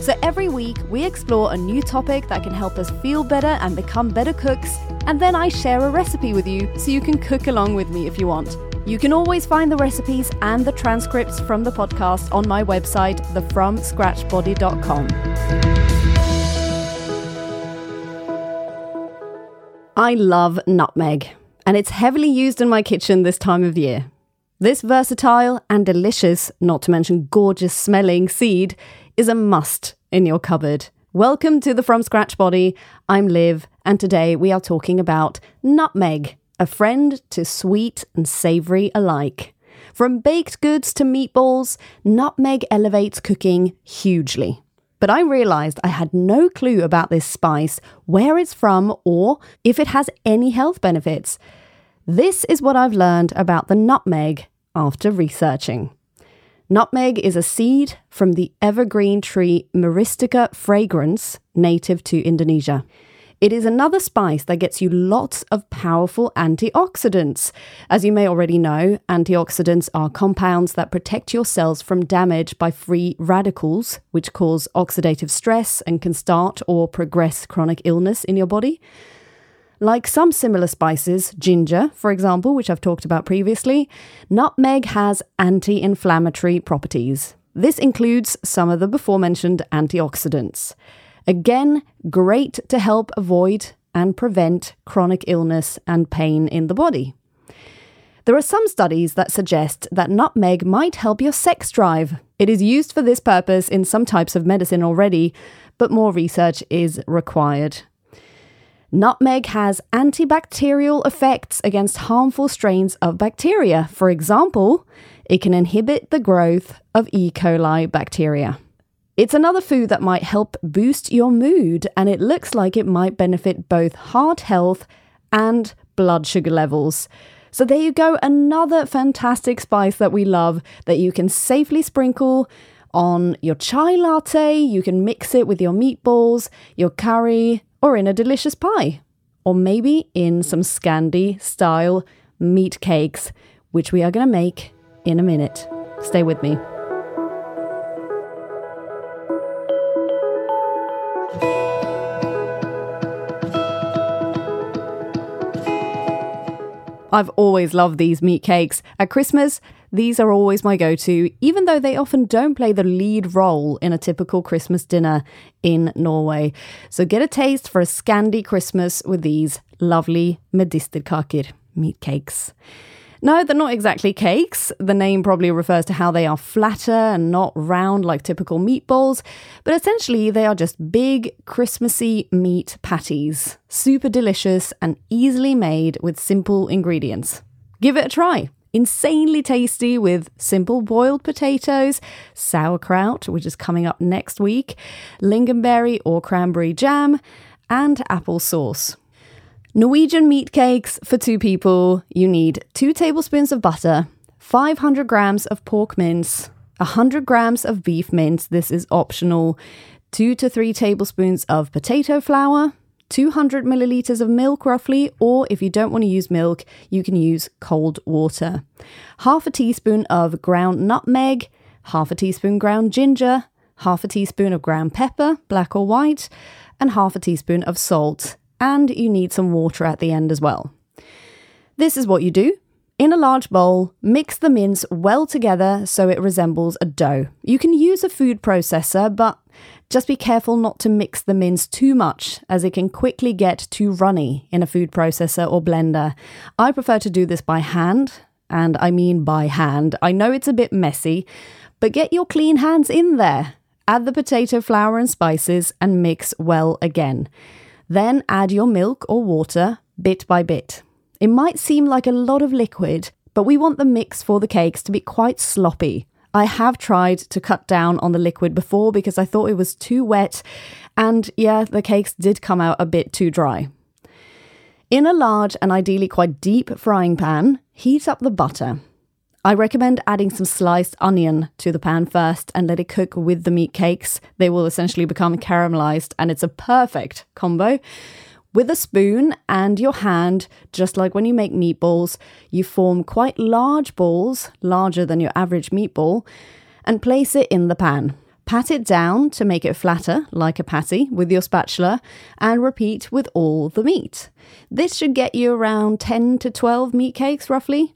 So every week, we explore a new topic that can help us feel better and become better cooks, and then I share a recipe with you so you can cook along with me if you want. You can always find the recipes and the transcripts from the podcast on my website, thefromscratchbody.com. I love nutmeg, and it's heavily used in my kitchen this time of year. This versatile and delicious, not to mention gorgeous smelling seed is a must in your cupboard. Welcome to the From Scratch Body. I'm Liv, and today we are talking about nutmeg, a friend to sweet and savoury alike. From baked goods to meatballs, nutmeg elevates cooking hugely. But I realised I had no clue about this spice, where it's from, or if it has any health benefits. This is what I've learned about the nutmeg after researching. Nutmeg is a seed from the evergreen tree Myristica fragrans, native to Indonesia. It is another spice that gets you lots of powerful antioxidants. As you may already know, antioxidants are compounds that protect your cells from damage by free radicals, which cause oxidative stress and can start or progress chronic illness in your body. Like some similar spices, ginger, for example, which I've talked about previously, nutmeg has anti inflammatory properties. This includes some of the before mentioned antioxidants. Again, great to help avoid and prevent chronic illness and pain in the body. There are some studies that suggest that nutmeg might help your sex drive. It is used for this purpose in some types of medicine already, but more research is required. Nutmeg has antibacterial effects against harmful strains of bacteria. For example, it can inhibit the growth of E. coli bacteria. It's another food that might help boost your mood, and it looks like it might benefit both heart health and blood sugar levels. So, there you go, another fantastic spice that we love that you can safely sprinkle on your chai latte. You can mix it with your meatballs, your curry, or in a delicious pie, or maybe in some Scandi style meat cakes, which we are going to make in a minute. Stay with me. I've always loved these meat cakes. At Christmas, these are always my go to, even though they often don't play the lead role in a typical Christmas dinner in Norway. So get a taste for a Scandi Christmas with these lovely medisterkaker meat cakes. No, they're not exactly cakes. The name probably refers to how they are flatter and not round like typical meatballs, but essentially they are just big, Christmassy meat patties. Super delicious and easily made with simple ingredients. Give it a try. Insanely tasty with simple boiled potatoes, sauerkraut, which is coming up next week, lingonberry or cranberry jam, and apple sauce. Norwegian meat cakes for two people, you need two tablespoons of butter, 500 grams of pork mince, 100 grams of beef mince, this is optional, two to three tablespoons of potato flour, 200 milliliters of milk roughly, or if you don't want to use milk, you can use cold water. Half a teaspoon of ground nutmeg, half a teaspoon ground ginger, half a teaspoon of ground pepper, black or white, and half a teaspoon of salt and you need some water at the end as well. This is what you do. In a large bowl, mix the mince well together so it resembles a dough. You can use a food processor, but just be careful not to mix the mince too much, as it can quickly get too runny in a food processor or blender. I prefer to do this by hand, and I mean by hand. I know it's a bit messy, but get your clean hands in there. Add the potato flour and spices and mix well again. Then add your milk or water bit by bit. It might seem like a lot of liquid, but we want the mix for the cakes to be quite sloppy. I have tried to cut down on the liquid before because I thought it was too wet, and yeah, the cakes did come out a bit too dry. In a large and ideally quite deep frying pan, heat up the butter. I recommend adding some sliced onion to the pan first and let it cook with the meat cakes. They will essentially become caramelized and it's a perfect combo. With a spoon and your hand, just like when you make meatballs, you form quite large balls, larger than your average meatball, and place it in the pan. Pat it down to make it flatter, like a patty, with your spatula, and repeat with all the meat. This should get you around 10 to 12 meat cakes roughly.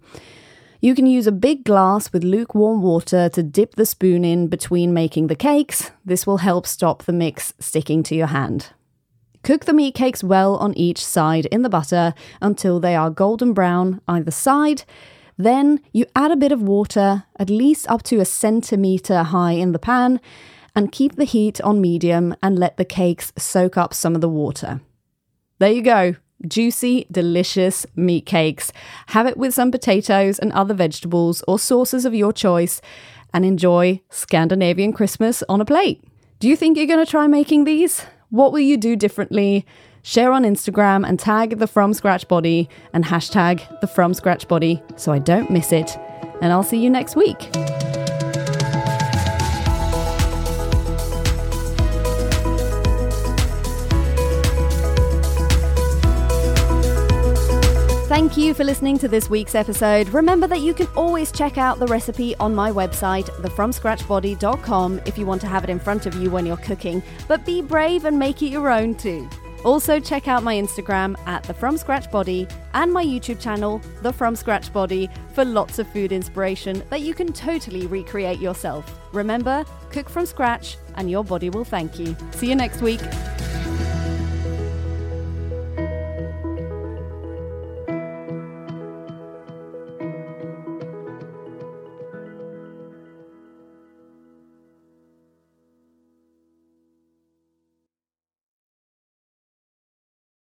You can use a big glass with lukewarm water to dip the spoon in between making the cakes. This will help stop the mix sticking to your hand. Cook the meat cakes well on each side in the butter until they are golden brown either side. Then you add a bit of water, at least up to a centimetre high in the pan, and keep the heat on medium and let the cakes soak up some of the water. There you go juicy, delicious meat cakes. Have it with some potatoes and other vegetables or sauces of your choice and enjoy Scandinavian Christmas on a plate. Do you think you're going to try making these? What will you do differently? Share on Instagram and tag the From Scratch Body and hashtag the From Scratch Body so I don't miss it. And I'll see you next week. Thank you for listening to this week's episode. Remember that you can always check out the recipe on my website, thefromscratchbody.com, if you want to have it in front of you when you're cooking, but be brave and make it your own too. Also, check out my Instagram at the From Scratch Body and my YouTube channel, The From Scratch Body, for lots of food inspiration that you can totally recreate yourself. Remember, cook from scratch and your body will thank you. See you next week.